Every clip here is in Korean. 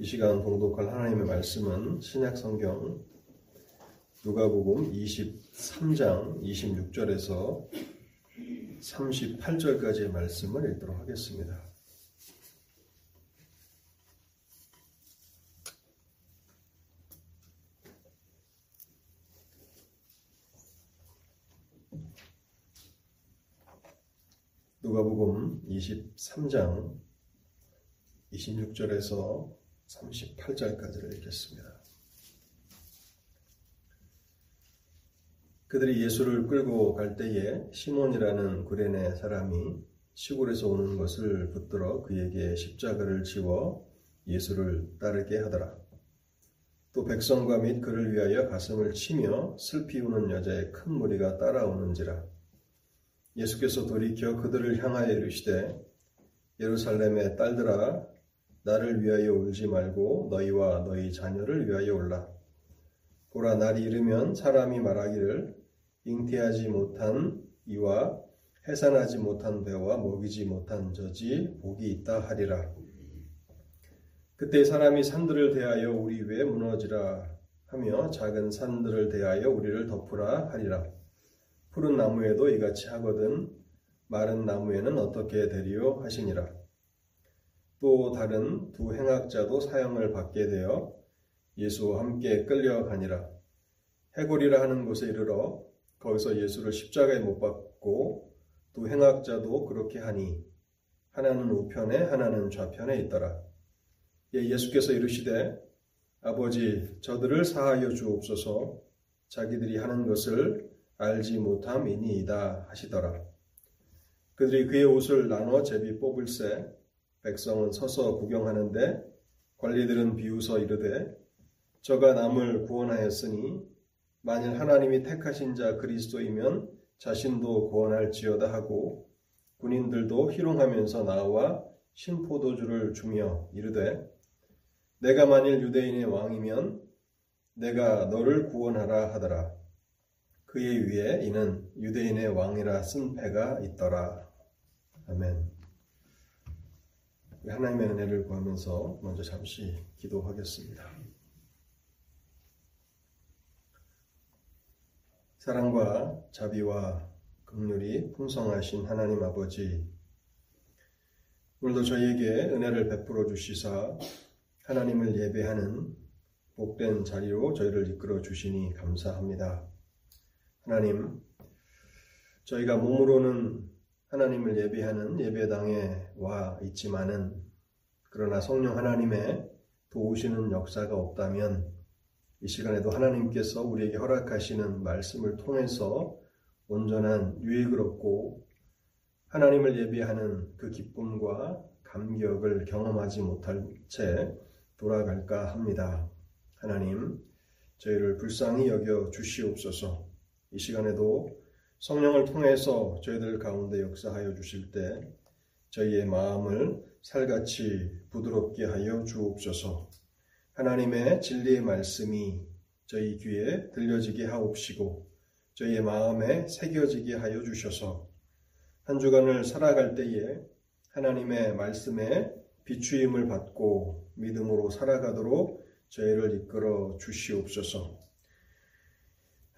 이 시간 봉독할 하나님의 말씀은 신약 성경 누가복음 23장 26절에서 38절까지의 말씀을 읽도록 하겠습니다. 누가복음 23장 26절에서 38절까지를 읽겠습니다. 그들이 예수를 끌고 갈 때에 시몬이라는 구레네 사람이 시골에서 오는 것을 붙들어 그에게 십자가를 지워 예수를 따르게 하더라. 또 백성과 및 그를 위하여 가슴을 치며 슬피 우는 여자의 큰 무리가 따라오는지라. 예수께서 돌이켜 그들을 향하여 이르시되 예루살렘의 딸들아 나를 위하여 울지 말고 너희와 너희 자녀를 위하여 울라. 보라 날이 이르면 사람이 말하기를 잉태하지 못한 이와 해산하지 못한 배와 먹이지 못한 저지 복이 있다 하리라. 그때 사람이 산들을 대하여 우리 위에 무너지라 하며 작은 산들을 대하여 우리를 덮으라 하리라. 푸른 나무에도 이같이 하거든 마른 나무에는 어떻게 되리요 하시니라. 또 다른 두 행악자도 사형을 받게 되어 예수와 함께 끌려가니라. 해골이라 하는 곳에 이르러 거기서 예수를 십자가에 못 박고 두 행악자도 그렇게 하니 하나는 우편에 하나는 좌편에 있더라. 예, 예수께서 이르시되 아버지 저들을 사하여 주옵소서 자기들이 하는 것을 알지 못함이니이다 하시더라. 그들이 그의 옷을 나눠 제비 뽑을새 백성은 서서 구경하는데 관리들은 비웃어 이르되 저가 남을 구원하였으니 만일 하나님이 택하신 자 그리스도이면 자신도 구원할지어다 하고 군인들도 희롱하면서 나와 신포도주를 주며 이르되 내가 만일 유대인의 왕이면 내가 너를 구원하라 하더라. 그의 위에 이는 유대인의 왕이라 쓴 패가 있더라. 아멘. 하나님의 은혜를 구하면서 먼저 잠시 기도하겠습니다. 사랑과 자비와 긍휼이 풍성하신 하나님 아버지, 오늘도 저희에게 은혜를 베풀어 주시사 하나님을 예배하는 복된 자리로 저희를 이끌어 주시니 감사합니다. 하나님, 저희가 몸으로는 하나님을 예배하는 예배당에 와 있지만은 그러나 성령 하나님의 도우시는 역사가 없다면 이 시간에도 하나님께서 우리에게 허락하시는 말씀을 통해서 온전한 유익을 얻고 하나님을 예배하는 그 기쁨과 감격을 경험하지 못할 채 돌아갈까 합니다. 하나님, 저희를 불쌍히 여겨 주시옵소서 이 시간에도 성령을 통해서 저희들 가운데 역사하여 주실 때 저희의 마음을 살같이 부드럽게 하여 주옵소서. 하나님의 진리의 말씀이 저희 귀에 들려지게 하옵시고 저희의 마음에 새겨지게 하여 주셔서 한 주간을 살아갈 때에 하나님의 말씀에 비추임을 받고 믿음으로 살아가도록 저희를 이끌어 주시옵소서.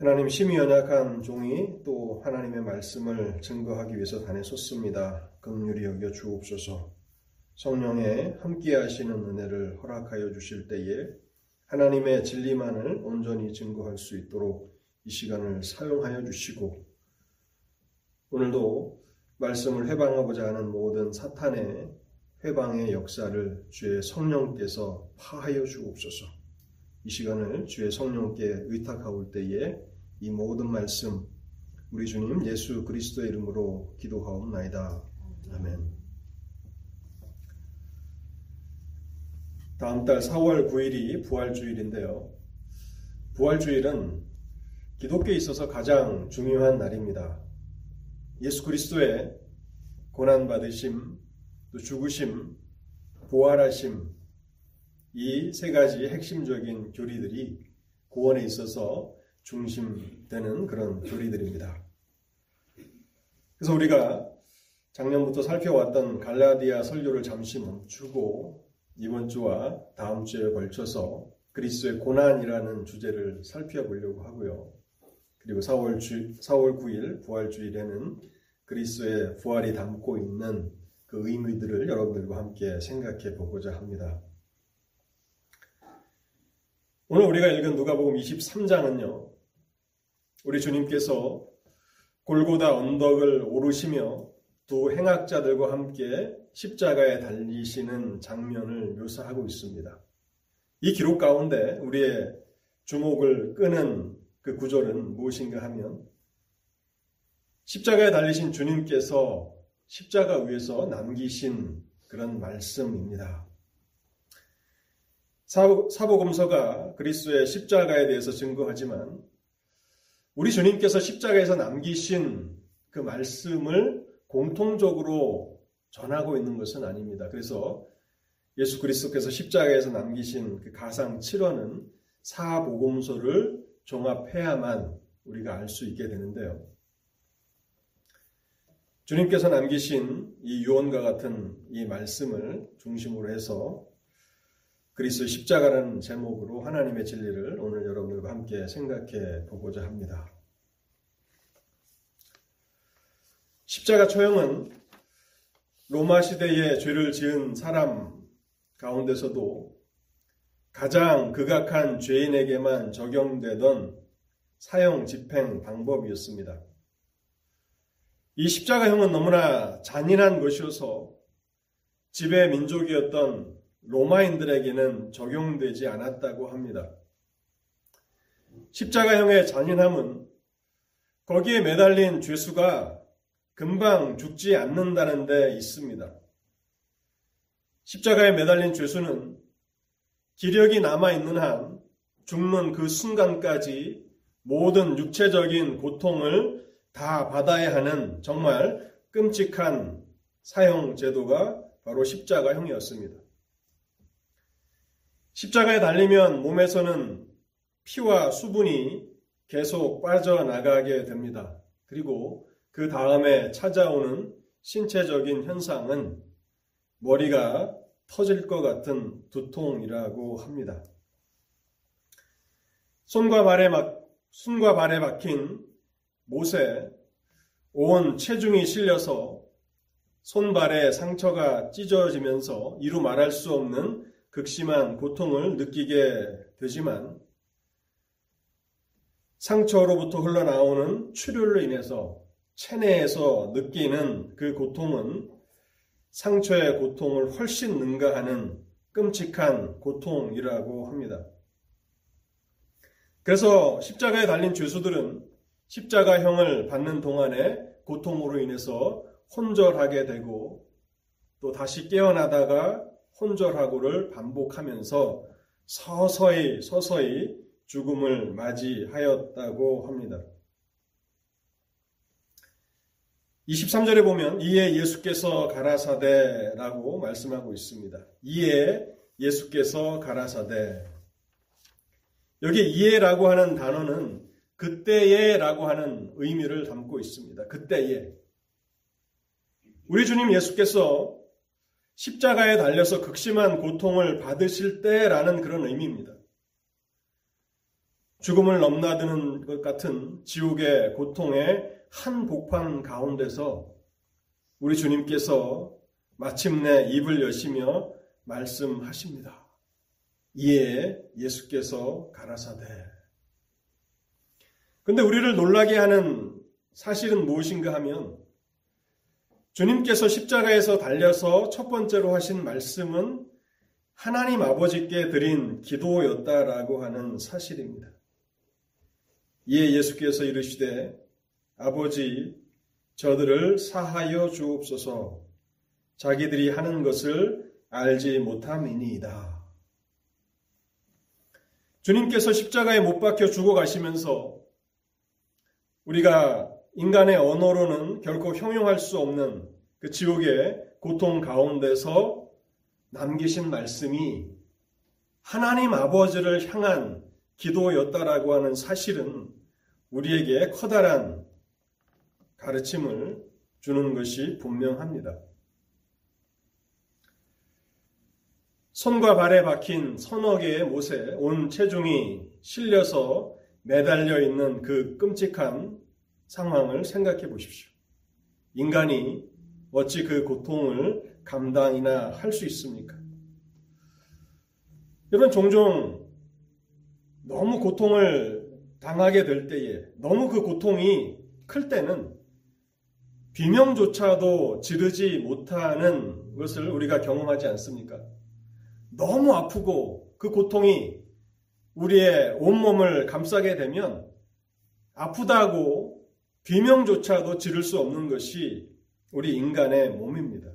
하나님 심히 연약한 종이 또 하나님의 말씀을 증거하기 위해서 단에 섰습니다. 긍휼히 여겨 주옵소서. 성령의 함께 하시는 은혜를 허락하여 주실 때에 하나님의 진리만을 온전히 증거할 수 있도록 이 시간을 사용하여 주시고 오늘도 말씀을 해방하고자 하는 모든 사탄의 회방의 역사를 주의 성령께서 파하여 주옵소서. 이 시간을 주의 성령께 의탁하올 때에 이 모든 말씀 우리 주님 예수 그리스도의 이름으로 기도하옵나이다. 아멘. 다음 달 4월 9일이 부활주일인데요. 부활주일은 기독교에 있어서 가장 중요한 날입니다. 예수 그리스도의 고난받으심, 또 죽으심, 부활하심, 이 세 가지 핵심적인 교리들이 구원에 있어서 중심되는 그런 교리들입니다. 그래서 우리가 작년부터 살펴왔던 갈라디아 설교를 잠시 멈추고 이번 주와 다음 주에 걸쳐서 그리스도의 고난이라는 주제를 살펴보려고 하고요. 그리고 4월, 주, 4월 9일 부활주일에는 그리스도의 부활이 담고 있는 그 의미들을 여러분들과 함께 생각해 보고자 합니다. 오늘 우리가 읽은 누가복음 23장은요. 우리 주님께서 골고다 언덕을 오르시며 두 행악자들과 함께 십자가에 달리시는 장면을 묘사하고 있습니다. 이 기록 가운데 우리의 주목을 끄는 그 구절은 무엇인가 하면 십자가에 달리신 주님께서 십자가 위에서 남기신 그런 말씀입니다. 사복음서가 그리스도의 십자가에 대해서 증거하지만 우리 주님께서 십자가에서 남기신 그 말씀을 공통적으로 전하고 있는 것은 아닙니다. 그래서 예수 그리스도께서 십자가에서 남기신 그 가상 7원은 사복음서를 종합해야만 우리가 알 수 있게 되는데요. 주님께서 남기신 이 유언과 같은 이 말씀을 중심으로 해서 그리스도 십자가라는 제목으로 하나님의 진리를 오늘 여러분들과 함께 생각해 보고자 합니다. 십자가 처형은 로마 시대에 죄를 지은 사람 가운데서도 가장 극악한 죄인에게만 적용되던 사형 집행 방법이었습니다. 이 십자가형은 너무나 잔인한 것이어서 지배 민족이었던 로마인들에게는 적용되지 않았다고 합니다. 십자가형의 잔인함은 거기에 매달린 죄수가 금방 죽지 않는다는 데 있습니다. 십자가에 매달린 죄수는 기력이 남아있는 한 죽는 그 순간까지 모든 육체적인 고통을 다 받아야 하는 정말 끔찍한 사형 제도가 바로 십자가형이었습니다. 십자가에 달리면 몸에서는 피와 수분이 계속 빠져나가게 됩니다. 그리고 그 다음에 찾아오는 신체적인 현상은 머리가 터질 것 같은 두통이라고 합니다. 손과 발에 막, 손과 발에 박힌 못에 온 체중이 실려서 손발에 상처가 찢어지면서 이루 말할 수 없는 극심한 고통을 느끼게 되지만 상처로부터 흘러나오는 출혈로 인해서 체내에서 느끼는 그 고통은 상처의 고통을 훨씬 능가하는 끔찍한 고통이라고 합니다. 그래서 십자가에 달린 죄수들은 십자가형을 받는 동안에 고통으로 인해서 혼절하게 되고 또 다시 깨어나다가 혼절하고를 반복하면서 서서히 서서히 죽음을 맞이하였다고 합니다. 23절에 보면 이에 예수께서 가라사대라고 말씀하고 있습니다. 이에 예수께서 가라사대. 여기 이에라고 하는 단어는 그때에라고 하는 의미를 담고 있습니다. 그때에. 우리 주님 예수께서 십자가에 달려서 극심한 고통을 받으실 때라는 그런 의미입니다. 죽음을 넘나드는 것 같은 지옥의 고통의 한 복판 가운데서 우리 주님께서 마침내 입을 여시며 말씀하십니다. 이에 예수께서 가라사대. 근데 우리를 놀라게 하는 사실은 무엇인가 하면 주님께서 십자가에서 달려서 첫 번째로 하신 말씀은 하나님 아버지께 드린 기도였다라고 하는 사실입니다. 이에 예수께서 이르시되 아버지 저들을 사하여 주옵소서 자기들이 하는 것을 알지 못함이니이다. 주님께서 십자가에 못 박혀 죽어 가시면서 우리가 인간의 언어로는 결코 형용할 수 없는 그 지옥의 고통 가운데서 남기신 말씀이 하나님 아버지를 향한 기도였다라고 하는 사실은 우리에게 커다란 가르침을 주는 것이 분명합니다. 손과 발에 박힌 서너 개의 못에 온 체중이 실려서 매달려 있는 그 끔찍한 상황을 생각해 보십시오. 인간이 어찌 그 고통을 감당이나 할 수 있습니까? 여러분, 종종 너무 고통을 당하게 될 때에, 너무 그 고통이 클 때는 비명조차도 지르지 못하는 것을 우리가 경험하지 않습니까? 너무 아프고 그 고통이 우리의 온몸을 감싸게 되면 아프다고 비명조차도 지를 수 없는 것이 우리 인간의 몸입니다.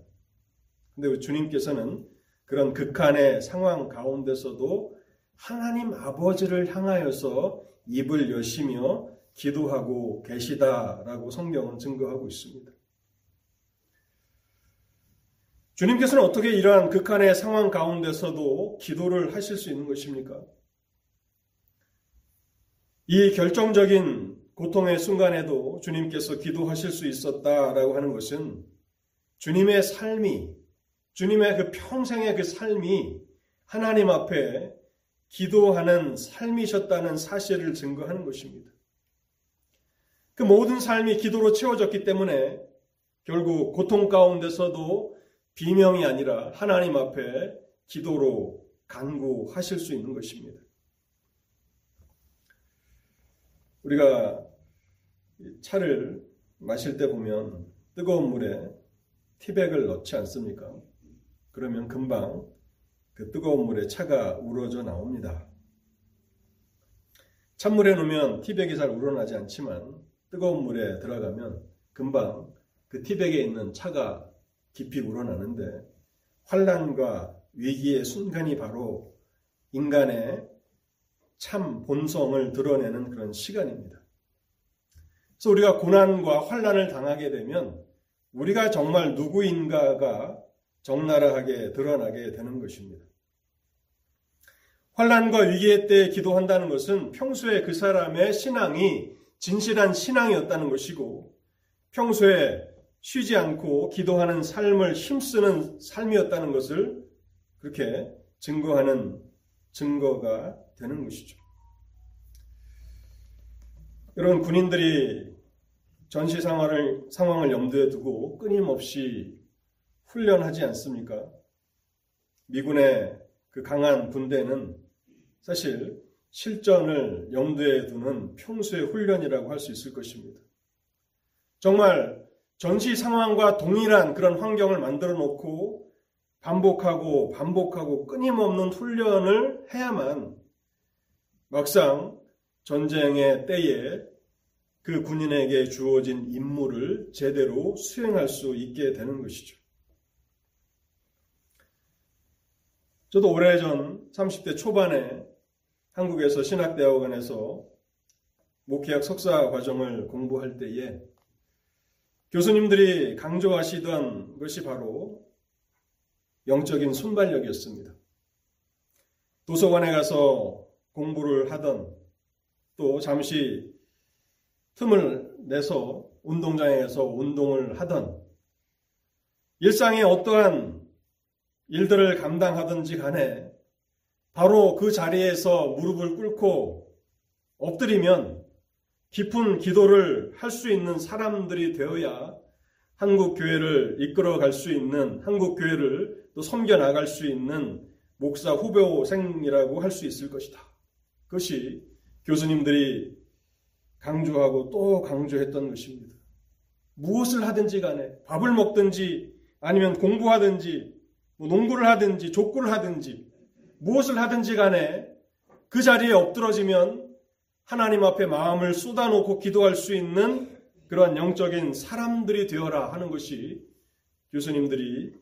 근데 주님께서는 그런 극한의 상황 가운데서도 하나님 아버지를 향하여서 입을 여시며 기도하고 계시다라고 성경은 증거하고 있습니다. 주님께서는 어떻게 이러한 극한의 상황 가운데서도 기도를 하실 수 있는 것입니까? 이 결정적인 고통의 순간에도 주님께서 기도하실 수 있었다라고 하는 것은 주님의 삶이, 주님의 그 평생의 그 삶이 하나님 앞에 기도하는 삶이셨다는 사실을 증거하는 것입니다. 그 모든 삶이 기도로 채워졌기 때문에 결국 고통 가운데서도 비명이 아니라 하나님 앞에 기도로 간구하실 수 있는 것입니다. 우리가 차를 마실 때 보면 뜨거운 물에 티백을 넣지 않습니까? 그러면 금방 그 뜨거운 물에 차가 우러져 나옵니다. 찬물에 넣으면 티백이 잘 우러나지 않지만 뜨거운 물에 들어가면 금방 그 티백에 있는 차가 깊이 우러나는데 환란과 위기의 순간이 바로 인간의 참 본성을 드러내는 그런 시간입니다. 그래서 우리가 고난과 환란을 당하게 되면 우리가 정말 누구인가가 적나라하게 드러나게 되는 것입니다. 환란과 위기의 때에 기도한다는 것은 평소에 그 사람의 신앙이 진실한 신앙이었다는 것이고 평소에 쉬지 않고 기도하는 삶을 힘쓰는 삶이었다는 것을 그렇게 증거하는 증거가 되는 것이죠. 여러분 군인들이 전시 상황을, 상황을 염두에 두고 끊임없이 훈련하지 않습니까? 미군의 그 강한 군대는 사실 실전을 염두에 두는 평소의 훈련이라고 할 수 있을 것입니다. 정말 전시 상황과 동일한 그런 환경을 만들어 놓고 반복하고 반복하고 끊임없는 훈련을 해야만 막상 전쟁의 때에 그 군인에게 주어진 임무를 제대로 수행할 수 있게 되는 것이죠. 저도 오래전 30대 초반에 한국에서 신학대학원에서 목회학 석사 과정을 공부할 때에 교수님들이 강조하시던 것이 바로 영적인 순발력이었습니다. 도서관에 가서 공부를 하던 또 잠시 틈을 내서 운동장에서 운동을 하던 일상의 어떠한 일들을 감당하든지 간에 바로 그 자리에서 무릎을 꿇고 엎드리면 깊은 기도를 할 수 있는 사람들이 되어야 한국 교회를 이끌어 갈 수 있는 한국 교회를 또 섬겨 나갈 수 있는 목사 후보생이라고 할 수 있을 것이다. 그것이 교수님들이 강조하고 또 강조했던 것입니다. 무엇을 하든지 간에 밥을 먹든지 아니면 공부하든지 뭐 농구를 하든지 족구를 하든지 무엇을 하든지 간에 그 자리에 엎드러지면 하나님 앞에 마음을 쏟아놓고 기도할 수 있는 그러한 영적인 사람들이 되어라 하는 것이 교수님들이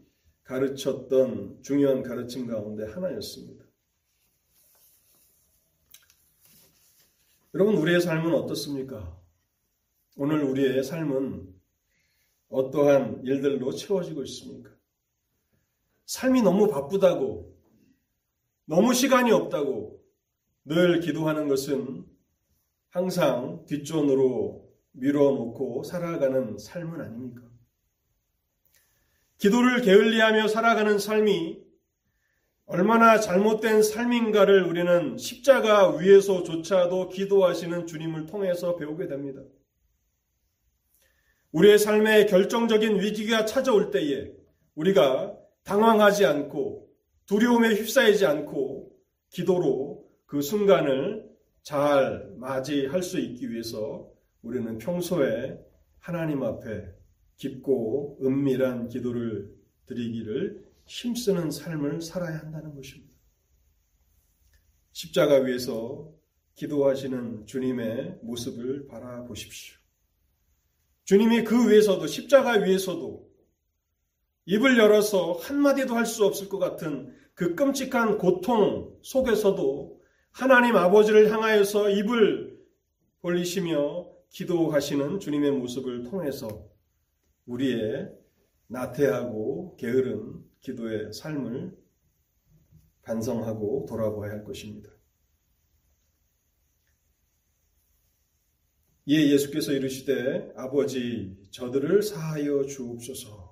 가르쳤던 중요한 가르침 가운데 하나였습니다. 여러분, 우리의 삶은 어떻습니까? 오늘 우리의 삶은 어떠한 일들로 채워지고 있습니까? 삶이 너무 바쁘다고, 너무 시간이 없다고 늘 기도하는 것은 항상 뒷전으로 밀어놓고 살아가는 삶은 아닙니까? 기도를 게을리하며 살아가는 삶이 얼마나 잘못된 삶인가를 우리는 십자가 위에서조차도 기도하시는 주님을 통해서 배우게 됩니다. 우리의 삶에 결정적인 위기가 찾아올 때에 우리가 당황하지 않고 두려움에 휩싸이지 않고 기도로 그 순간을 잘 맞이할 수 있기 위해서 우리는 평소에 하나님 앞에 깊고 은밀한 기도를 드리기를 힘쓰는 삶을 살아야 한다는 것입니다. 십자가 위에서 기도하시는 주님의 모습을 바라보십시오. 주님이 그 위에서도 십자가 위에서도 입을 열어서 한마디도 할 수 없을 것 같은 그 끔찍한 고통 속에서도 하나님 아버지를 향하여서 입을 벌리시며 기도하시는 주님의 모습을 통해서 우리의 나태하고 게으른 기도의 삶을 반성하고 돌아보아야 할 것입니다. 이에 예수께서 이르시되 아버지 저들을 사하여 주옵소서.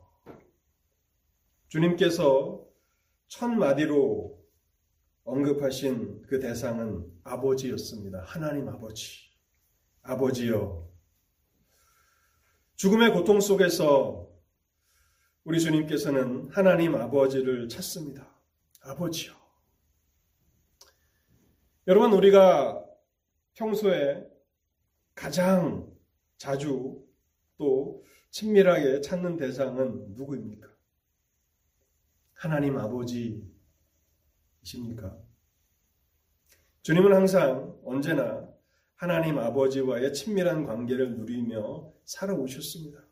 주님께서 첫 마디로 언급하신 그 대상은 아버지였습니다. 하나님 아버지. 아버지여. 죽음의 고통 속에서 우리 주님께서는 하나님 아버지를 찾습니다. 아버지요. 여러분, 우리가 평소에 가장 자주 또 친밀하게 찾는 대상은 누구입니까? 하나님 아버지이십니까? 주님은 항상 언제나 하나님 아버지와의 친밀한 관계를 누리며 살아오셨습니다.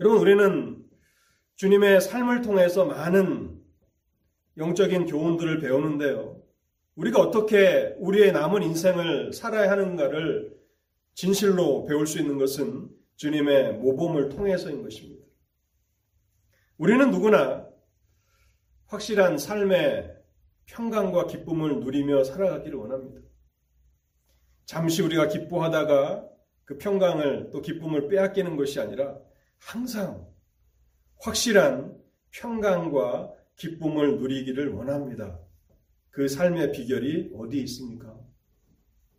여러분, 우리는 주님의 삶을 통해서 많은 영적인 교훈들을 배우는데요. 우리가 어떻게 우리의 남은 인생을 살아야 하는가를 진실로 배울 수 있는 것은 주님의 모범을 통해서인 것입니다. 우리는 누구나 확실한 삶의 평강과 기쁨을 누리며 살아가기를 원합니다. 잠시 우리가 기뻐하다가 그 평강을 또 기쁨을 빼앗기는 것이 아니라 항상 확실한 평강과 기쁨을 누리기를 원합니다. 그 삶의 비결이 어디 있습니까?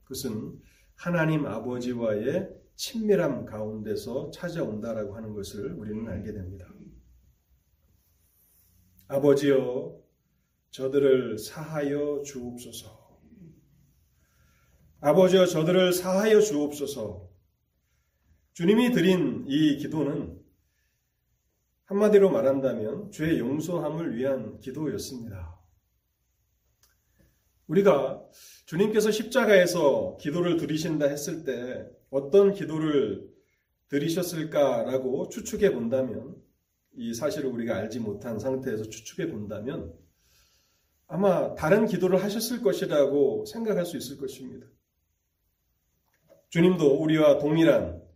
그것은 하나님 아버지와의 친밀함 가운데서 찾아온다라고 하는 것을 우리는 알게 됩니다. 아버지여, 저들을 사하여 주옵소서. 아버지여, 저들을 사하여 주옵소서. 주님이 드린 이 기도는 한마디로 말한다면 죄의 용서함을 위한 기도였습니다. 우리가 주님께서 십자가에서 기도를 드리신다 했을 때 어떤 기도를 드리셨을까라고 추측해 본다면 이 사실을 우리가 알지 못한 상태에서 추측해 본다면 아마 다른 기도를 하셨을 것이라고 생각할 수 있을 것입니다. 주님도 우리와 동일한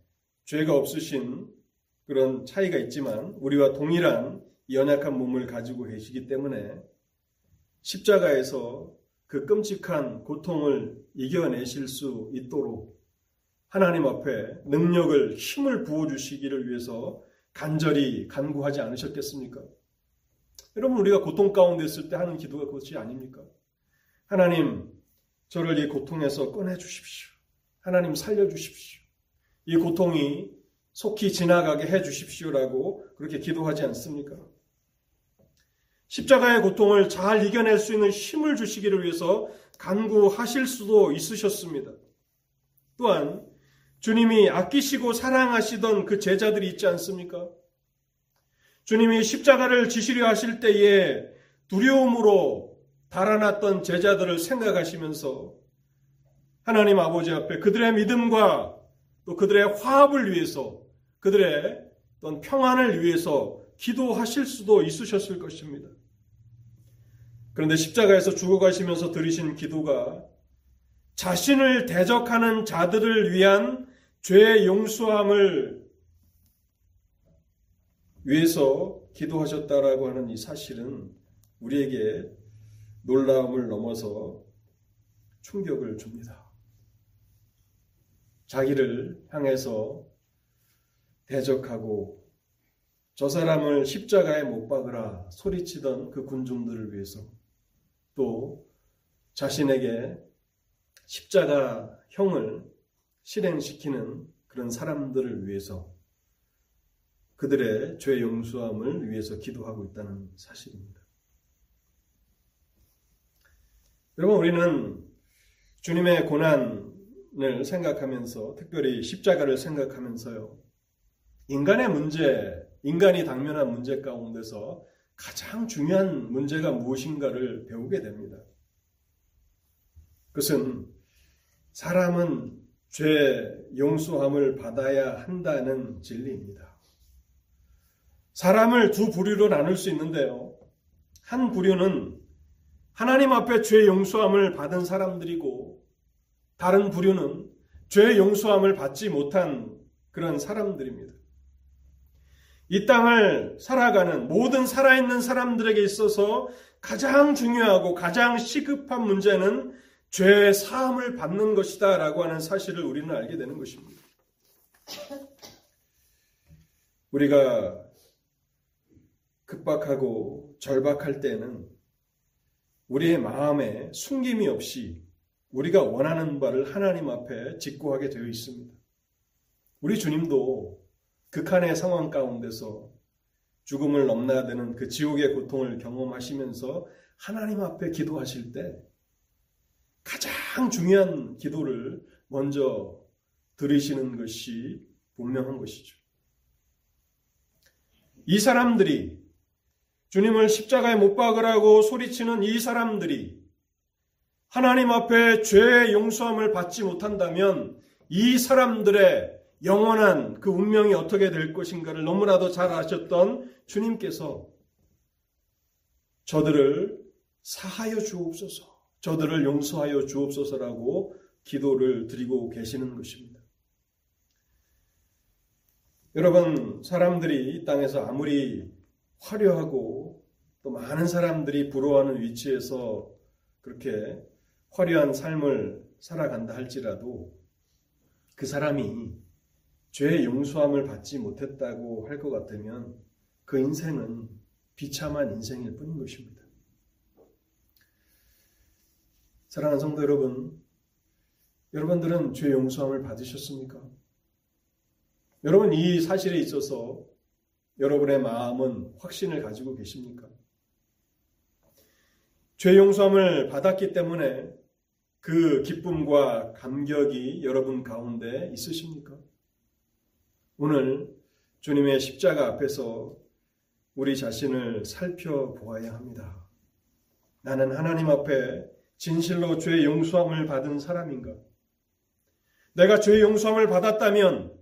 죄가 없으신 그런 차이가 있지만 우리와 동일한 연약한 몸을 가지고 계시기 때문에 십자가에서 그 끔찍한 고통을 이겨내실 수 있도록 하나님 앞에 능력을 힘을 부어주시기를 위해서 간절히 간구하지 않으셨겠습니까? 여러분 우리가 고통 가운데 있을 때 하는 기도가 그것이 아닙니까? 하나님 저를 이 고통에서 꺼내 주십시오. 하나님 살려 주십시오. 이 고통이 속히 지나가게 해 주십시오라고 그렇게 기도하지 않습니까? 십자가의 고통을 잘 이겨낼 수 있는 힘을 주시기를 위해서 간구하실 수도 있으셨습니다. 또한 주님이 아끼시고 사랑하시던 그 제자들이 있지 않습니까? 주님이 십자가를 지시려 하실 때에 두려움으로 달아났던 제자들을 생각하시면서 하나님 아버지 앞에 그들의 믿음과 또 그들의 화합을 위해서 그들의 어떤 평안을 위해서 기도하실 수도 있으셨을 것입니다. 그런데 십자가에서 죽어가시면서 들으신 기도가 자신을 대적하는 자들을 위한 죄의 용서함을 위해서 기도하셨다라고 하는 이 사실은 우리에게 놀라움을 넘어서 충격을 줍니다. 자기를 향해서 대적하고 저 사람을 십자가에 못 박으라 소리치던 그 군중들을 위해서 또 자신에게 십자가 형을 실행시키는 그런 사람들을 위해서 그들의 죄 용서함을 위해서 기도하고 있다는 사실입니다. 여러분, 우리는 주님의 고난 을 생각하면서, 특별히 십자가를 생각하면서요, 인간의 문제, 인간이 당면한 문제 가운데서 가장 중요한 문제가 무엇인가를 배우게 됩니다. 그것은 사람은 죄 용서함을 받아야 한다는 진리입니다. 사람을 두 부류로 나눌 수 있는데요. 한 부류는 하나님 앞에 죄 용서함을 받은 사람들이고 다른 부류는 죄 용서함을 받지 못한 그런 사람들입니다. 이 땅을 살아가는 모든 살아있는 사람들에게 있어서 가장 중요하고 가장 시급한 문제는 죄 사함을 받는 것이다 라고 하는 사실을 우리는 알게 되는 것입니다. 우리가 급박하고 절박할 때는 우리의 마음에 숨김이 없이 우리가 원하는 바를 하나님 앞에 직구하게 되어 있습니다. 우리 주님도 극한의 상황 가운데서 죽음을 넘나드는 그 지옥의 고통을 경험하시면서 하나님 앞에 기도하실 때 가장 중요한 기도를 먼저 들으시는 것이 분명한 것이죠. 이 사람들이 주님을 십자가에 못 박으라고 소리치는 이 사람들이 하나님 앞에 죄의 용서함을 받지 못한다면 이 사람들의 영원한 그 운명이 어떻게 될 것인가를 너무나도 잘 아셨던 주님께서 저들을 사하여 주옵소서. 저들을 용서하여 주옵소서라고 기도를 드리고 계시는 것입니다. 여러분, 사람들이 이 땅에서 아무리 화려하고 또 많은 사람들이 부러워하는 위치에서 그렇게 화려한 삶을 살아간다 할지라도 그 사람이 죄의 용서함을 받지 못했다고 할 것 같으면 그 인생은 비참한 인생일 뿐인 것입니다. 사랑하는 성도 여러분, 여러분들은 죄 용서함을 받으셨습니까? 여러분 이 사실에 있어서 여러분의 마음은 확신을 가지고 계십니까? 죄 용서함을 받았기 때문에 그 기쁨과 감격이 여러분 가운데 있으십니까? 오늘 주님의 십자가 앞에서 우리 자신을 살펴보아야 합니다. 나는 하나님 앞에 진실로 죄 용서함을 받은 사람인가? 내가 죄 용서함을 받았다면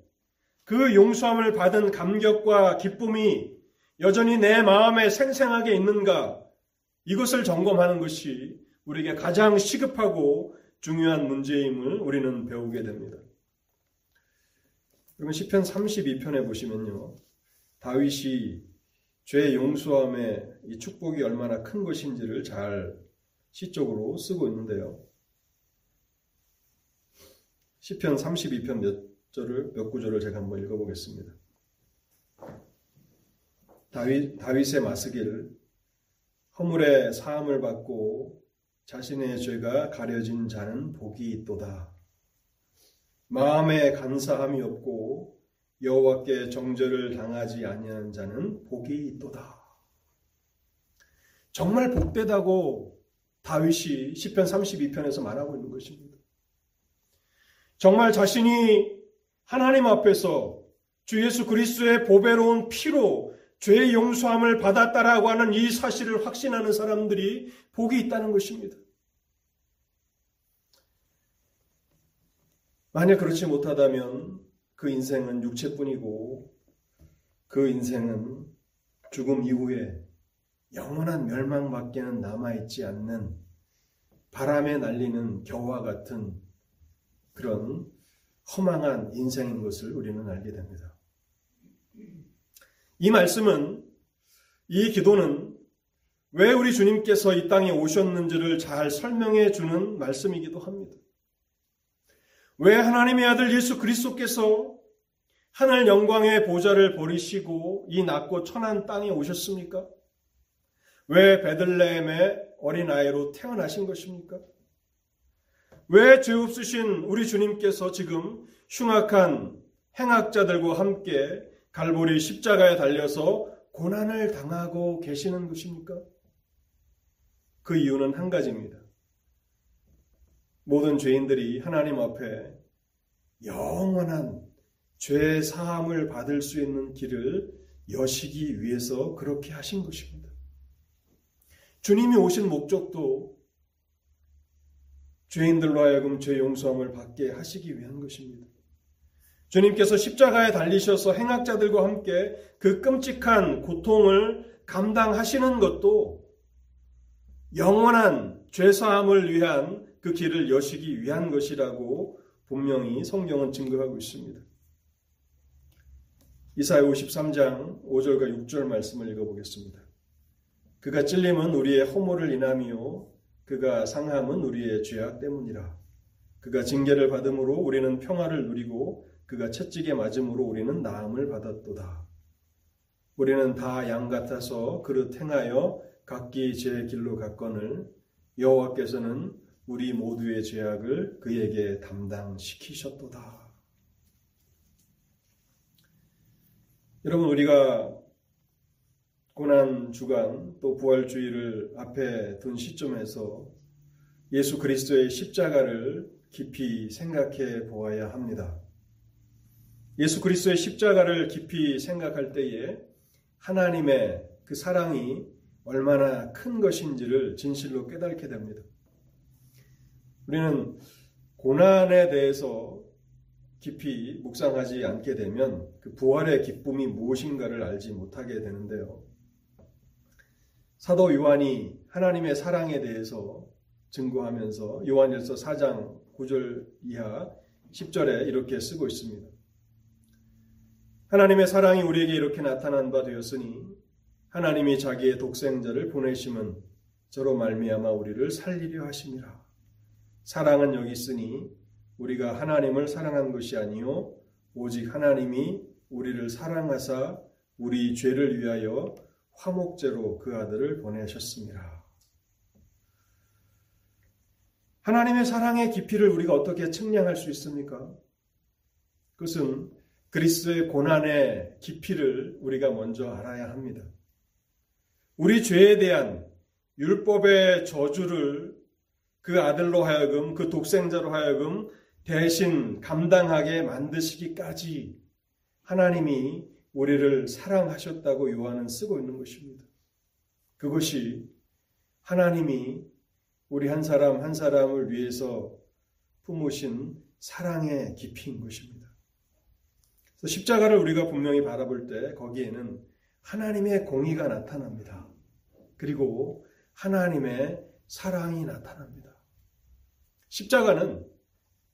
그 용서함을 받은 감격과 기쁨이 여전히 내 마음에 생생하게 있는가? 이것을 점검하는 것이 우리에게 가장 시급하고 중요한 문제임을 우리는 배우게 됩니다. 그러면 시편 32편에 보시면요. 다윗이 죄 용서함의 이 축복이 얼마나 큰 것인지를 잘 시적으로 쓰고 있는데요. 시편 32편 몇 절을 몇 구절을 제가 한번 읽어 보겠습니다. 다윗 다윗의 마스기를 허물의 사함을 받고 자신의 죄가 가려진 자는 복이 있도다. 마음에 간사함이 없고 여호와께 정죄를 당하지 아니하는 자는 복이 있도다. 정말 복되다고 다윗이 시편 32편에서 말하고 있는 것입니다. 정말 자신이 하나님 앞에서 주 예수 그리스도의 보배로운 피로 죄의 용서함을 받았다라고 하는 이 사실을 확신하는 사람들이 복이 있다는 것입니다. 만약 그렇지 못하다면 그 인생은 육체뿐이고 그 인생은 죽음 이후에 영원한 멸망밖에는 남아있지 않는 바람에 날리는 겨와 같은 그런 허망한 인생인 것을 우리는 알게 됩니다. 이 말씀은, 이 기도는 왜 우리 주님께서 이 땅에 오셨는지를 잘 설명해 주는 말씀이기도 합니다. 왜 하나님의 아들 예수 그리스도께서 하늘 영광의 보좌를 버리시고 이 낮고 천한 땅에 오셨습니까? 왜 베들레헴의 어린아이로 태어나신 것입니까? 왜 죄 없으신 우리 주님께서 지금 흉악한 행악자들과 함께 갈보리 십자가에 달려서 고난을 당하고 계시는 것입니까? 그 이유는 한 가지입니다. 모든 죄인들이 하나님 앞에 영원한 죄 사함을 받을 수 있는 길을 여시기 위해서 그렇게 하신 것입니다. 주님이 오신 목적도 죄인들로 하여금 죄 용서함을 받게 하시기 위한 것입니다. 주님께서 십자가에 달리셔서 행악자들과 함께 그 끔찍한 고통을 감당하시는 것도 영원한 죄사함을 위한 그 길을 여시기 위한 것이라고 분명히 성경은 증거하고 있습니다. 이사야 53장 5절과 6절 말씀을 읽어보겠습니다. 그가 찔림은 우리의 허물을 인함이요 그가 상함은 우리의 죄악 때문이라. 그가 징계를 받음으로 우리는 평화를 누리고 그가 채찍에 맞음으로 우리는 나음을 받았도다. 우리는 다 양 같아서 그릇 행하여 각기 제 길로 갔거늘 여호와께서는 우리 모두의 죄악을 그에게 담당시키셨도다. 여러분 우리가 고난 주간 또 부활주의를 앞에 둔 시점에서 예수 그리스도의 십자가를 깊이 생각해 보아야 합니다. 예수 그리스도의 십자가를 깊이 생각할 때에 하나님의 그 사랑이 얼마나 큰 것인지를 진실로 깨닫게 됩니다. 우리는 고난에 대해서 깊이 묵상하지 않게 되면 그 부활의 기쁨이 무엇인가를 알지 못하게 되는데요. 사도 요한이 하나님의 사랑에 대해서 증거하면서 요한일서 4장 9절 이하 10절에 이렇게 쓰고 있습니다. 하나님의 사랑이 우리에게 이렇게 나타난 바 되었으니 하나님이 자기의 독생자를 보내심은 저로 말미암아 우리를 살리려 하심이라. 사랑은 여기 있으니 우리가 하나님을 사랑한 것이 아니요 오직 하나님이 우리를 사랑하사 우리 죄를 위하여 화목제로 그 아들을 보내셨습니다. 하나님의 사랑의 깊이를 우리가 어떻게 측량할 수 있습니까? 그것은 그리스도의 고난의 깊이를 우리가 먼저 알아야 합니다. 우리 죄에 대한 율법의 저주를 그 아들로 하여금 그 독생자로 하여금 대신 감당하게 만드시기까지 하나님이 우리를 사랑하셨다고 요한은 쓰고 있는 것입니다. 그것이 하나님이 우리 한 사람 한 사람을 위해서 품으신 사랑의 깊이인 것입니다. 십자가를 우리가 분명히 바라볼 때 거기에는 하나님의 공의가 나타납니다. 그리고 하나님의 사랑이 나타납니다. 십자가는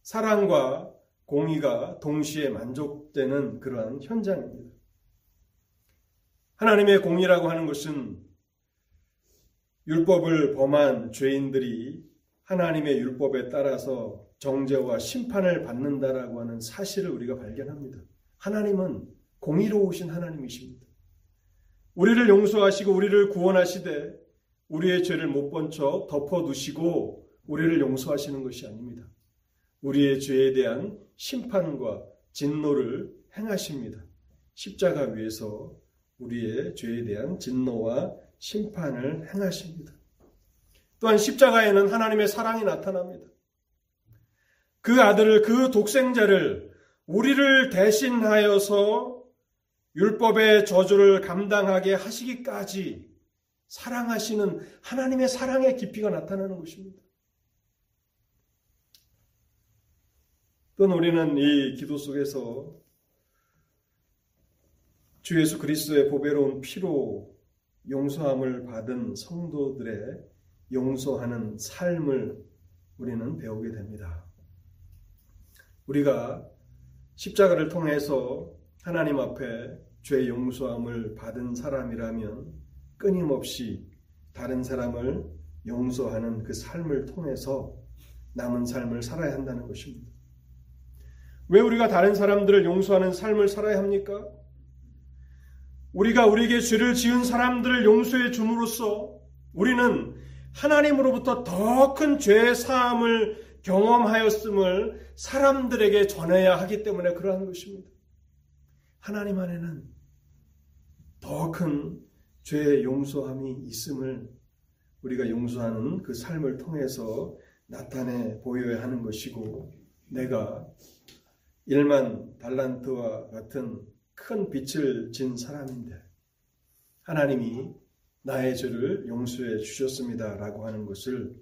사랑과 공의가 동시에 만족되는 그러한 현장입니다. 하나님의 공의라고 하는 것은 율법을 범한 죄인들이 하나님의 율법에 따라서 정죄와 심판을 받는다라고 하는 사실을 우리가 발견합니다. 하나님은 공의로우신 하나님이십니다. 우리를 용서하시고 우리를 구원하시되 우리의 죄를 못 본 척 덮어두시고 우리를 용서하시는 것이 아닙니다. 우리의 죄에 대한 심판과 진노를 행하십니다. 십자가 위에서 우리의 죄에 대한 진노와 심판을 행하십니다. 또한 십자가에는 하나님의 사랑이 나타납니다. 그 아들을, 그 독생자를 우리를 대신하여서 율법의 저주를 감당하게 하시기까지 사랑하시는 하나님의 사랑의 깊이가 나타나는 것입니다. 또는 우리는 이 기도 속에서 주 예수 그리스도의 보배로운 피로 용서함을 받은 성도들의 용서하는 삶을 우리는 배우게 됩니다. 우리가 십자가를 통해서 하나님 앞에 죄 용서함을 받은 사람이라면 끊임없이 다른 사람을 용서하는 그 삶을 통해서 남은 삶을 살아야 한다는 것입니다. 왜 우리가 다른 사람들을 용서하는 삶을 살아야 합니까? 우리가 우리에게 죄를 지은 사람들을 용서해 줌으로써 우리는 하나님으로부터 더 큰 죄의 사함을 경험하였음을 사람들에게 전해야 하기 때문에 그러한 것입니다. 하나님 안에는 더 큰 죄의 용서함이 있음을 우리가 용서하는 그 삶을 통해서 나타내 보여야 하는 것이고 내가 일만 달란트와 같은 큰 빛을 진 사람인데 하나님이 나의 죄를 용서해 주셨습니다라고 하는 것을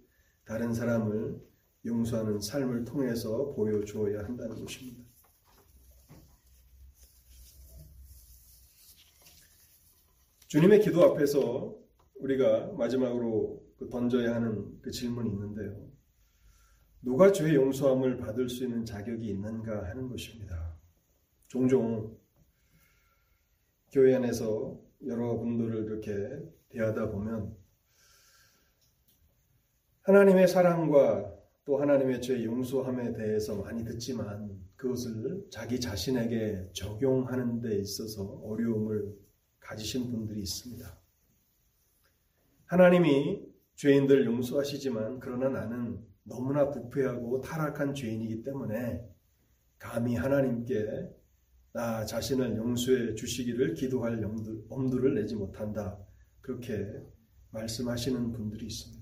다른 사람을 용서하는 삶을 통해서 보여주어야 한다는 것입니다. 주님의 기도 앞에서 우리가 마지막으로 그 던져야 하는 그 질문이 있는데요. 누가 죄 용서함을 받을 수 있는 자격이 있는가 하는 것입니다. 종종 교회 안에서 여러 분들을 이렇게 대하다 보면 하나님의 사랑과 또 하나님의 죄 용서함에 대해서 많이 듣지만 그것을 자기 자신에게 적용하는 데 있어서 어려움을 가지신 분들이 있습니다. 하나님이 죄인들 용서하시지만 그러나 나는 너무나 부패하고 타락한 죄인이기 때문에 감히 하나님께 나 자신을 용서해 주시기를 기도할 엄두를 내지 못한다. 그렇게 말씀하시는 분들이 있습니다.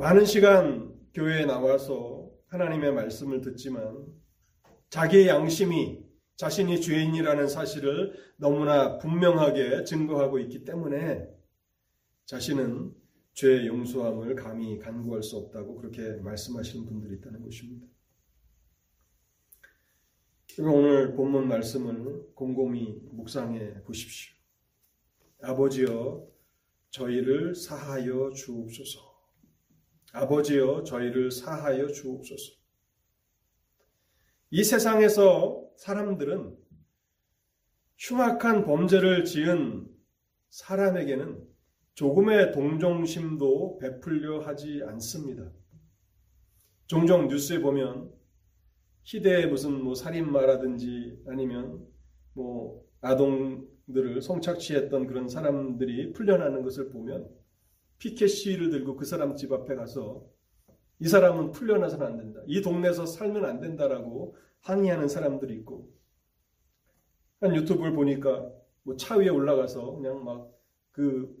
많은 시간 교회에 나와서 하나님의 말씀을 듣지만 자기의 양심이 자신이 죄인이라는 사실을 너무나 분명하게 증거하고 있기 때문에 자신은 죄의 용서함을 감히 간구할 수 없다고 그렇게 말씀하시는 분들이 있다는 것입니다. 오늘 본문 말씀을 곰곰이 묵상해 보십시오. 아버지여 저희를 사하여 주옵소서. 아버지여 저희를 사하여 주옵소서. 이 세상에서 사람들은 흉악한 범죄를 지은 사람에게는 조금의 동정심도 베풀려 하지 않습니다. 종종 뉴스에 보면 희대의 무슨 뭐 살인마라든지 아니면 뭐 아동들을 성착취했던 그런 사람들이 풀려나는 것을 보면 피켓 시위를 들고 그 사람 집 앞에 가서 이 사람은 풀려나서는 안 된다. 이 동네에서 살면 안 된다라고 항의하는 사람들이 있고 한 유튜브를 보니까 뭐 차 위에 올라가서 그냥 막 그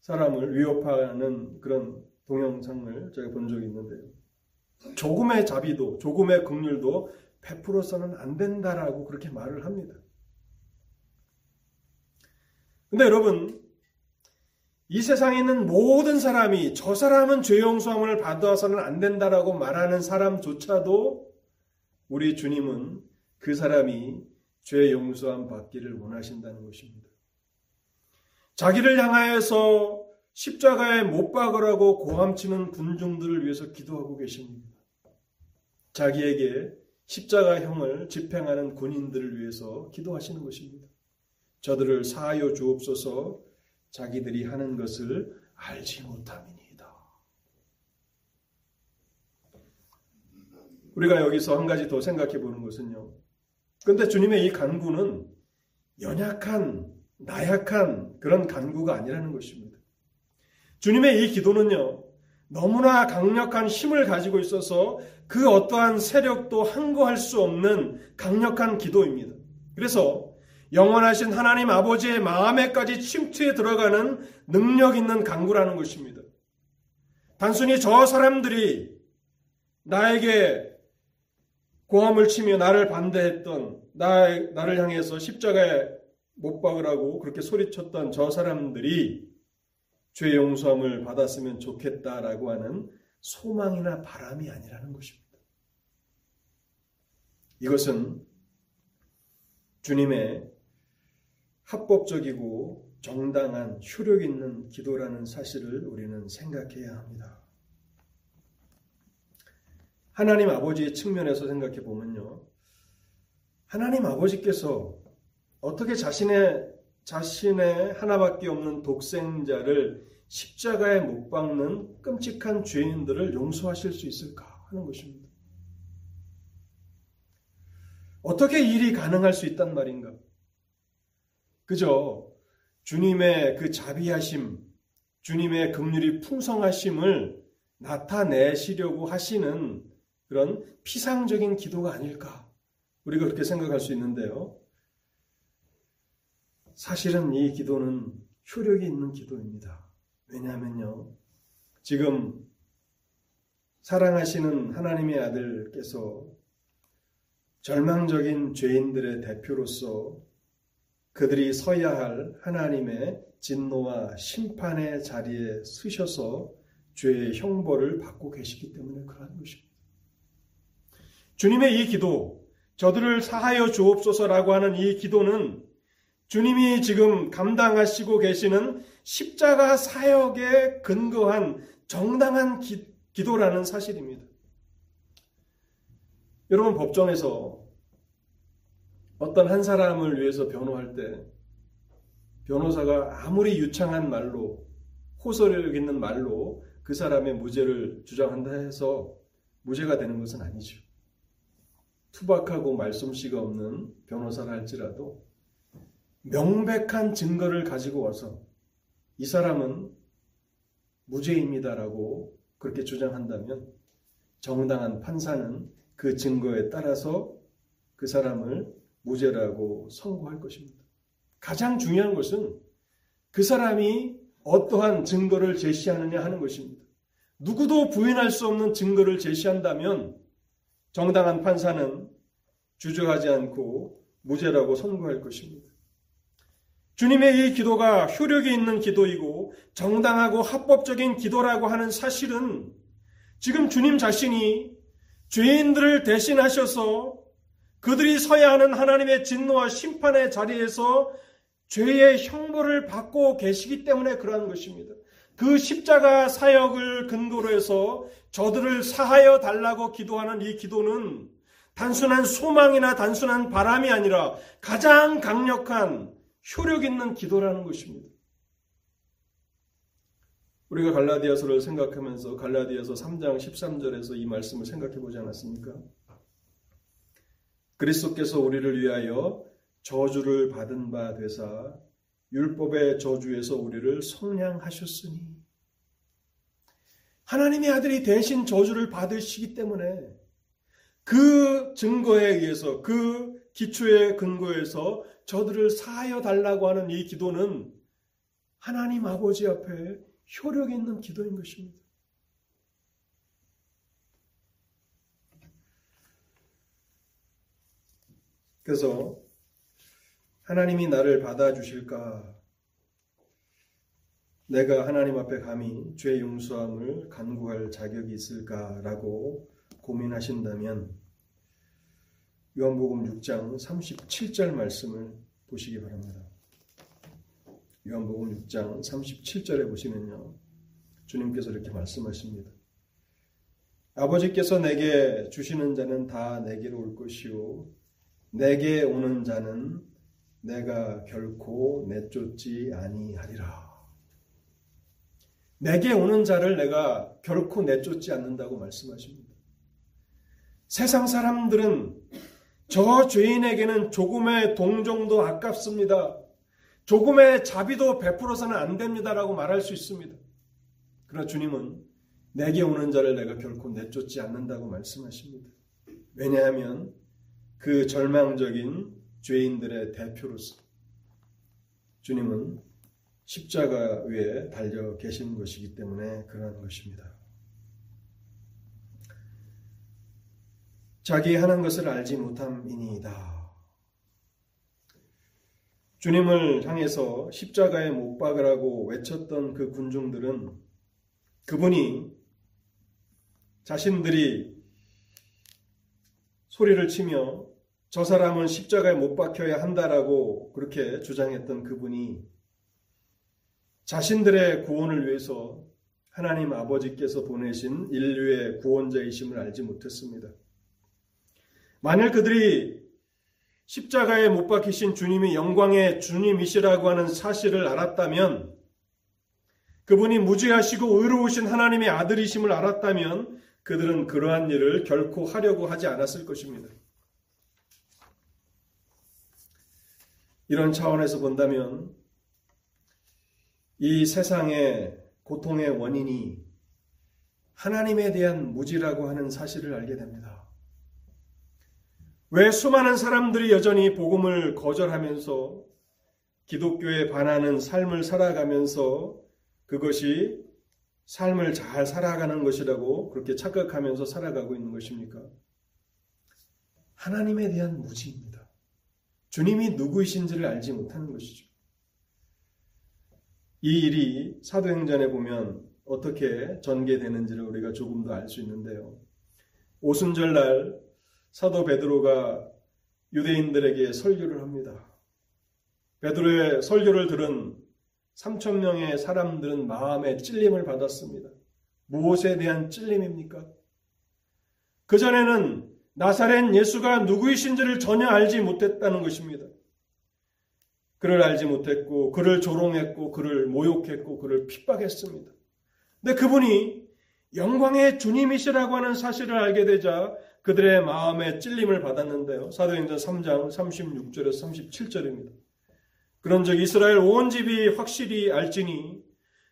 사람을 위협하는 그런 동영상을 제가 본 적이 있는데요. 조금의 자비도 조금의 긍휼도 베풀어서는 안 된다라고 그렇게 말을 합니다. 근데 여러분 이 세상에 있는 모든 사람이 저 사람은 죄 용서함을 받아서는 안 된다라고 말하는 사람조차도 우리 주님은 그 사람이 죄 용서함 받기를 원하신다는 것입니다. 자기를 향하여서 십자가에 못 박으라고 고함치는 군중들을 위해서 기도하고 계십니다. 자기에게 십자가형을 집행하는 군인들을 위해서 기도하시는 것입니다. 저들을 사하여 주옵소서 자기들이 하는 것을 알지 못함이니이다. 우리가 여기서 한 가지 더 생각해 보는 것은요. 그런데 주님의 이 간구는 연약한, 나약한 그런 간구가 아니라는 것입니다. 주님의 이 기도는요, 너무나 강력한 힘을 가지고 있어서 그 어떠한 세력도 항거할 수 없는 강력한 기도입니다. 그래서 영원하신 하나님 아버지의 마음에까지 침투해 들어가는 능력 있는 강구라는 것입니다. 단순히 저 사람들이 나에게 고함을 치며 나를 반대했던 나, 나를 향해서 십자가에 못 박으라고 그렇게 소리쳤던 저 사람들이 죄 용서함을 받았으면 좋겠다라고 하는 소망이나 바람이 아니라는 것입니다. 이것은 주님의 합법적이고 정당한 효력 있는 기도라는 사실을 우리는 생각해야 합니다. 하나님 아버지의 측면에서 생각해 보면요. 하나님 아버지께서 어떻게 자신의 자신의 하나밖에 없는 독생자를 십자가에 못 박는 끔찍한 죄인들을 용서하실 수 있을까 하는 것입니다. 어떻게 일이 가능할 수 있단 말인가? 그저 주님의 그 자비하심, 주님의 긍휼이 풍성하심을 나타내시려고 하시는 그런 피상적인 기도가 아닐까? 우리가 그렇게 생각할 수 있는데요. 사실은 이 기도는 효력이 있는 기도입니다. 왜냐하면요. 지금 사랑하시는 하나님의 아들께서 절망적인 죄인들의 대표로서 그들이 서야 할 하나님의 진노와 심판의 자리에 서셔서 죄의 형벌을 받고 계시기 때문에 그러한 것입니다. 주님의 이 기도, 저들을 사하여 주옵소서라고 하는 이 기도는 주님이 지금 감당하시고 계시는 십자가 사역에 근거한 정당한 기, 기도라는 사실입니다. 여러분 법정에서 어떤 한 사람을 위해서 변호할 때 변호사가 아무리 유창한 말로 호소력 있는 말로 그 사람의 무죄를 주장한다 해서 무죄가 되는 것은 아니죠. 투박하고 말솜씨가 없는 변호사라 할지라도 명백한 증거를 가지고 와서 이 사람은 무죄입니다라고 그렇게 주장한다면 정당한 판사는 그 증거에 따라서 그 사람을 무죄라고 선고할 것입니다. 가장 중요한 것은 그 사람이 어떠한 증거를 제시하느냐 하는 것입니다. 누구도 부인할 수 없는 증거를 제시한다면 정당한 판사는 주저하지 않고 무죄라고 선고할 것입니다. 주님의 이 기도가 효력이 있는 기도이고 정당하고 합법적인 기도라고 하는 사실은 지금 주님 자신이 죄인들을 대신하셔서 그들이 서야 하는 하나님의 진노와 심판의 자리에서 죄의 형벌을 받고 계시기 때문에 그러한 것입니다. 그 십자가 사역을 근거로 해서 저들을 사하여 달라고 기도하는 이 기도는 단순한 소망이나 단순한 바람이 아니라 가장 강력한 효력 있는 기도라는 것입니다. 우리가 갈라디아서를 생각하면서 갈라디아서 3장 13절에서 이 말씀을 생각해 보지 않았습니까? 그리스도께서 우리를 위하여 저주를 받은 바 되사 율법의 저주에서 우리를 속량하셨으니 하나님의 아들이 대신 저주를 받으시기 때문에 그 증거에 의해서 그 기초의 근거에서 저들을 사하여 달라고 하는 이 기도는 하나님 아버지 앞에 효력 있는 기도인 것입니다. 그래서 하나님이 나를 받아주실까? 내가 하나님 앞에 감히 죄 용서함을 간구할 자격이 있을까라고 고민하신다면 요한복음 6장 37절 말씀을 보시기 바랍니다. 요한복음 6장 37절에 보시면요. 주님께서 이렇게 말씀하십니다. 아버지께서 내게 주시는 자는 다 내게로 올 것이요. 내게 오는 자는 내가 결코 내쫓지 아니하리라. 내게 오는 자를 내가 결코 내쫓지 않는다고 말씀하십니다. 세상 사람들은 저 죄인에게는 조금의 동정도 아깝습니다. 조금의 자비도 베풀어서는 안 됩니다라고 말할 수 있습니다. 그러나 주님은 내게 오는 자를 내가 결코 내쫓지 않는다고 말씀하십니다. 왜냐하면 그 절망적인 죄인들의 대표로서 주님은 십자가 위에 달려 계신 것이기 때문에 그러한 것입니다. 자기 하는 것을 알지 못함이니이다. 주님을 향해서 십자가에 못 박으라고 외쳤던 그 군중들은 그분이 자신들이 소리를 치며 저 사람은 십자가에 못 박혀야 한다라고 그렇게 주장했던 그분이 자신들의 구원을 위해서 하나님 아버지께서 보내신 인류의 구원자이심을 알지 못했습니다. 만일 그들이 십자가에 못 박히신 주님이 영광의 주님이시라고 하는 사실을 알았다면 그분이 무죄하시고 의로우신 하나님의 아들이심을 알았다면 그들은 그러한 일을 결코 하려고 하지 않았을 것입니다. 이런 차원에서 본다면 이 세상의 고통의 원인이 하나님에 대한 무지라고 하는 사실을 알게 됩니다. 왜 수많은 사람들이 여전히 복음을 거절하면서 기독교에 반하는 삶을 살아가면서 그것이 삶을 잘 살아가는 것이라고 그렇게 착각하면서 살아가고 있는 것입니까? 하나님에 대한 무지입니다. 주님이 누구이신지를 알지 못하는 것이죠. 이 일이 사도행전에 보면 어떻게 전개되는지를 우리가 조금 더 알 수 있는데요. 오순절 날 사도 베드로가 유대인들에게 설교를 합니다. 베드로의 설교를 들은 3천 명의 사람들은 마음의 찔림을 받았습니다. 무엇에 대한 찔림입니까? 그전에는 나사렛 예수가 누구이신지를 전혀 알지 못했다는 것입니다. 그를 알지 못했고, 그를 조롱했고, 그를 모욕했고, 그를 핍박했습니다. 근데 그분이 영광의 주님이시라고 하는 사실을 알게 되자 그들의 마음에 찔림을 받았는데요. 사도행전 3장 36절에서 37절입니다. 그런 즉 이스라엘 온 집이 확실히 알지니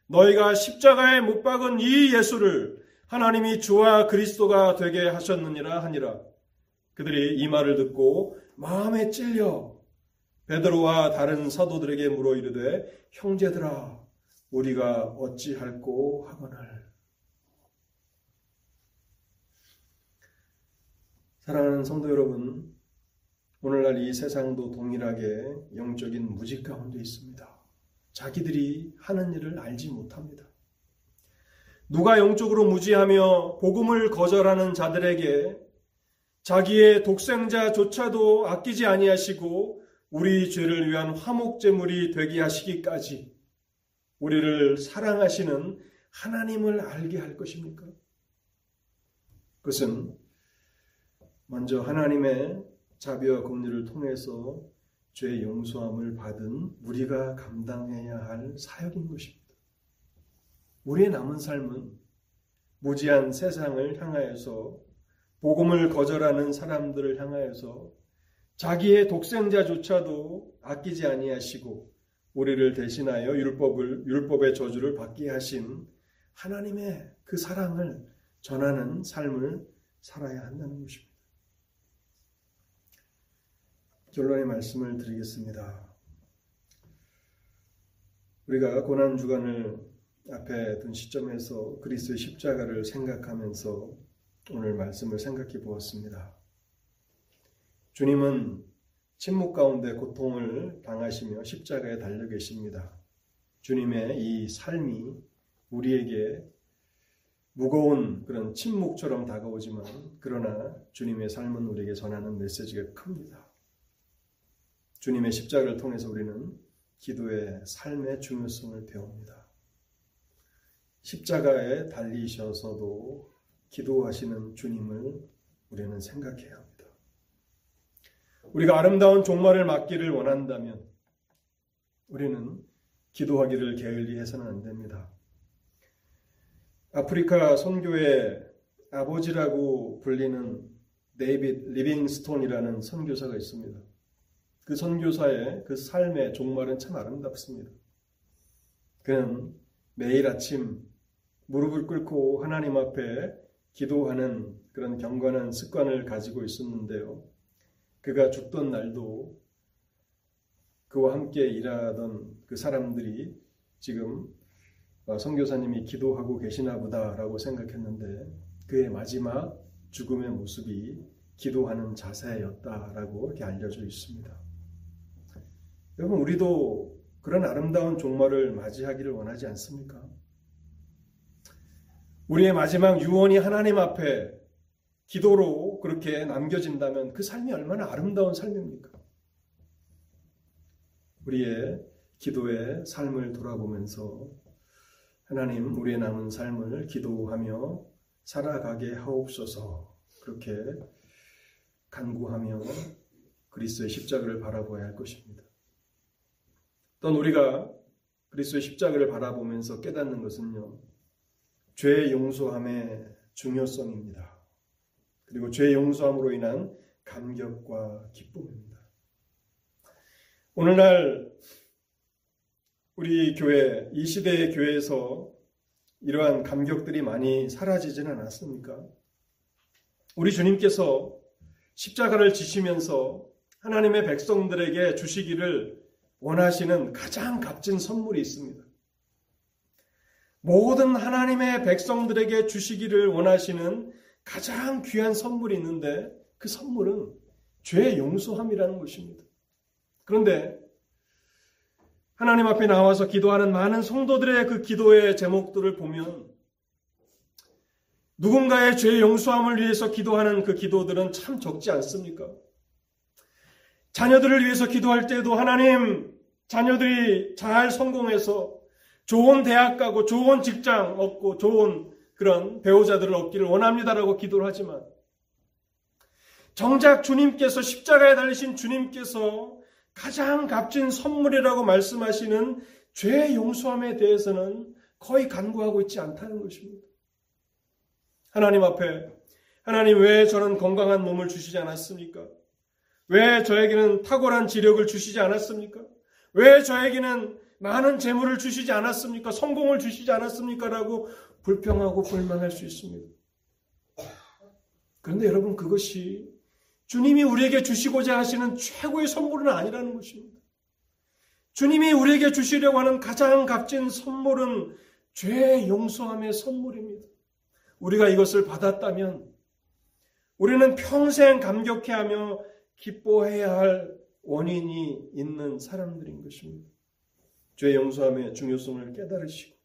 너희가 십자가에 못 박은 이 예수를 하나님이 주와 그리스도가 되게 하셨느니라 하니라. 그들이 이 말을 듣고 마음에 찔려 베드로와 다른 사도들에게 물어 이르되 형제들아 우리가 어찌할꼬 하거늘 사랑하는 성도 여러분 오늘날 이 세상도 동일하게 영적인 무지 가운데 있습니다. 자기들이 하는 일을 알지 못합니다. 누가 영적으로 무지하며 복음을 거절하는 자들에게 자기의 독생자조차도 아끼지 아니하시고 우리 죄를 위한 화목제물이 되게 하시기까지 우리를 사랑하시는 하나님을 알게 할 것입니까? 그것은 먼저 하나님의 자비와 공리를 통해서 죄 용서함을 받은 우리가 감당해야 할 사역인 것입니다. 우리의 남은 삶은 무지한 세상을 향하여서 복음을 거절하는 사람들을 향하여서 자기의 독생자조차도 아끼지 아니하시고 우리를 대신하여 율법을 율법의 저주를 받게 하신 하나님의 그 사랑을 전하는 삶을 살아야 한다는 것입니다. 결론의 말씀을 드리겠습니다. 우리가 고난 주간을 앞에 둔 시점에서 그리스도의 십자가를 생각하면서 오늘 말씀을 생각해 보았습니다. 주님은 침묵 가운데 고통을 당하시며 십자가에 달려 계십니다. 주님의 이 삶이 우리에게 무거운 그런 침묵처럼 다가오지만 그러나 주님의 삶은 우리에게 전하는 메시지가 큽니다. 주님의 십자가를 통해서 우리는 기도의 삶의 중요성을 배웁니다. 십자가에 달리셔서도 기도하시는 주님을 우리는 생각해야 합니다. 우리가 아름다운 종말을 맞기를 원한다면 우리는 기도하기를 게을리 해서는 안 됩니다. 아프리카 선교의 아버지라고 불리는 데이빗 리빙스톤이라는 선교사가 있습니다. 그 선교사의 그 삶의 종말은 참 아름답습니다. 그는 매일 아침 무릎을 꿇고 하나님 앞에 기도하는 그런 경건한 습관을 가지고 있었는데요. 그가 죽던 날도 그와 함께 일하던 그 사람들이 지금 선교사님이 기도하고 계시나 보다라고 생각했는데 그의 마지막 죽음의 모습이 기도하는 자세였다라고 이렇게 알려져 있습니다. 여러분, 우리도 그런 아름다운 종말을 맞이하기를 원하지 않습니까? 우리의 마지막 유언이 하나님 앞에 기도로 그렇게 남겨진다면 그 삶이 얼마나 아름다운 삶입니까? 우리의 기도의 삶을 돌아보면서 하나님 우리의 남은 삶을 기도하며 살아가게 하옵소서 그렇게 간구하며 그리스도의 십자가를 바라보아야 할 것입니다. 또는 우리가 그리스도의 십자가를 바라보면서 깨닫는 것은요. 죄 용서함의 중요성입니다. 그리고 죄 용서함으로 인한 감격과 기쁨입니다. 오늘날 우리 교회, 이 시대의 교회에서 이러한 감격들이 많이 사라지지는 않았습니까? 우리 주님께서 십자가를 지시면서 하나님의 백성들에게 주시기를 원하시는 가장 값진 선물이 있습니다. 모든 하나님의 백성들에게 주시기를 원하시는 가장 귀한 선물이 있는데 그 선물은 죄의 용서함이라는 것입니다. 그런데 하나님 앞에 나와서 기도하는 많은 성도들의 그 기도의 제목들을 보면 누군가의 죄 용서함을 위해서 기도하는 그 기도들은 참 적지 않습니까? 자녀들을 위해서 기도할 때도 하나님 자녀들이 잘 성공해서 좋은 대학 가고 좋은 직장 얻고 좋은 그런 배우자들을 얻기를 원합니다라고 기도를 하지만 정작 주님께서 십자가에 달리신 주님께서 가장 값진 선물이라고 말씀하시는 죄 용서함에 대해서는 거의 간구하고 있지 않다는 것입니다. 하나님 앞에 하나님 왜 저는 건강한 몸을 주시지 않았습니까? 왜 저에게는 탁월한 지력을 주시지 않았습니까? 왜 저에게는 많은 재물을 주시지 않았습니까? 성공을 주시지 않았습니까? 라고 불평하고 불만할 수 있습니다. 그런데 여러분 그것이 주님이 우리에게 주시고자 하시는 최고의 선물은 아니라는 것입니다. 주님이 우리에게 주시려고 하는 가장 값진 선물은 죄 용서함의 선물입니다. 우리가 이것을 받았다면 우리는 평생 감격해하며 기뻐해야 할 원인이 있는 사람들인 것입니다. 죄 용서함의 중요성을 깨달으시고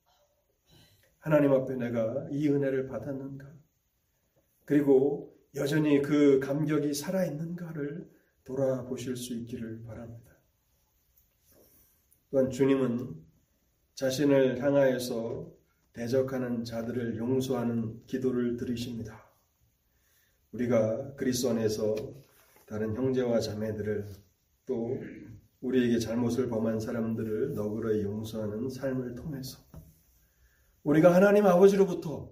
하나님 앞에 내가 이 은혜를 받았는가 그리고 여전히 그 감격이 살아있는가를 돌아보실 수 있기를 바랍니다. 또한 주님은 자신을 향하여서 대적하는 자들을 용서하는 기도를 들으십니다. 우리가 그리스도 안에서 다른 형제와 자매들을 또 우리에게 잘못을 범한 사람들을 너그러이 용서하는 삶을 통해서 우리가 하나님 아버지로부터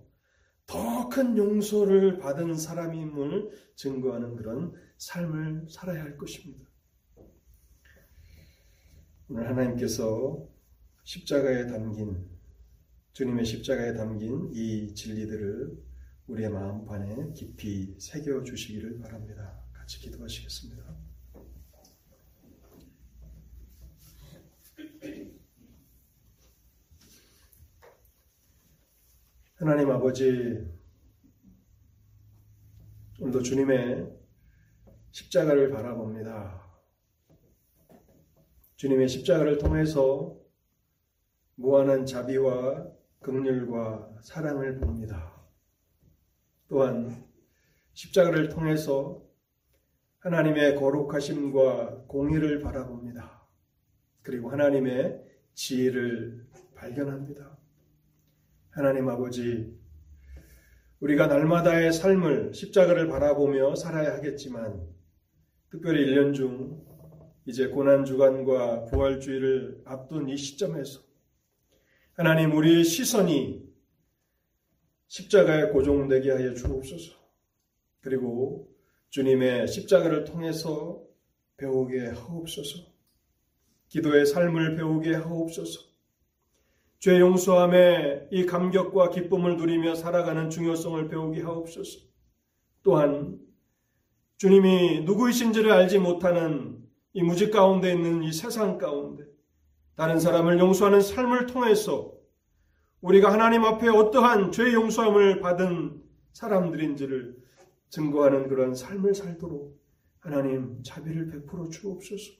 더 큰 용서를 받은 사람임을 증거하는 그런 삶을 살아야 할 것입니다. 오늘 하나님께서 십자가에 담긴 주님의 십자가에 담긴 이 진리들을 우리의 마음판에 깊이 새겨 주시기를 바랍니다. 같이 기도하시겠습니다. 하나님 아버지, 오늘도 주님의 십자가를 바라봅니다. 주님의 십자가를 통해서 무한한 자비와 긍휼과 사랑을 봅니다. 또한 십자가를 통해서 하나님의 거룩하심과 공의를 바라봅니다. 그리고 하나님의 지혜를 발견합니다. 하나님 아버지, 우리가 날마다의 삶을 십자가를 바라보며 살아야 하겠지만, 특별히 1년 중 이제 고난주간과 부활주의를 앞둔 이 시점에서 하나님 우리의 시선이 십자가에 고정되게 하여 주옵소서. 그리고 주님의 십자가를 통해서 배우게 하옵소서. 기도의 삶을 배우게 하옵소서. 죄 용서함에 이 감격과 기쁨을 누리며 살아가는 중요성을 배우게 하옵소서. 또한 주님이 누구이신지를 알지 못하는 이 무지 가운데 있는 이 세상 가운데 다른 사람을 용서하는 삶을 통해서 우리가 하나님 앞에 어떠한 죄 용서함을 받은 사람들인지를 증거하는 그런 삶을 살도록 하나님 자비를 베풀어 주옵소서.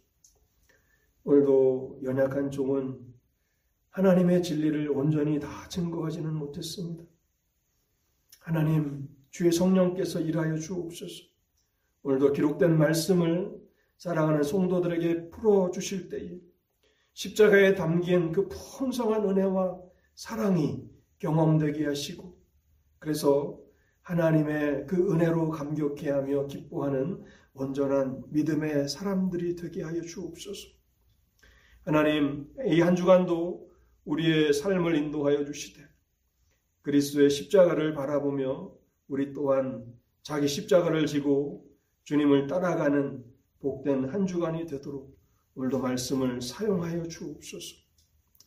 오늘도 연약한 종은 하나님의 진리를 온전히 다 증거하지는 못했습니다. 하나님, 주의 성령께서 일하여 주옵소서. 오늘도 기록된 말씀을 사랑하는 성도들에게 풀어 주실 때에 십자가에 담긴 그 풍성한 은혜와 사랑이 경험되게 하시고 그래서 하나님의 그 은혜로 감격해 하며 기뻐하는 온전한 믿음의 사람들이 되게 하여 주옵소서. 하나님, 이 한 주간도 우리의 삶을 인도하여 주시되 그리스도의 십자가를 바라보며 우리 또한 자기 십자가를 지고 주님을 따라가는 복된 한 주간이 되도록 오늘도 말씀을 사용하여 주옵소서.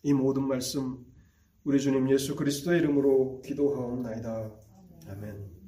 이 모든 말씀 우리 주님 예수 그리스도의 이름으로 기도하옵나이다. 아멘.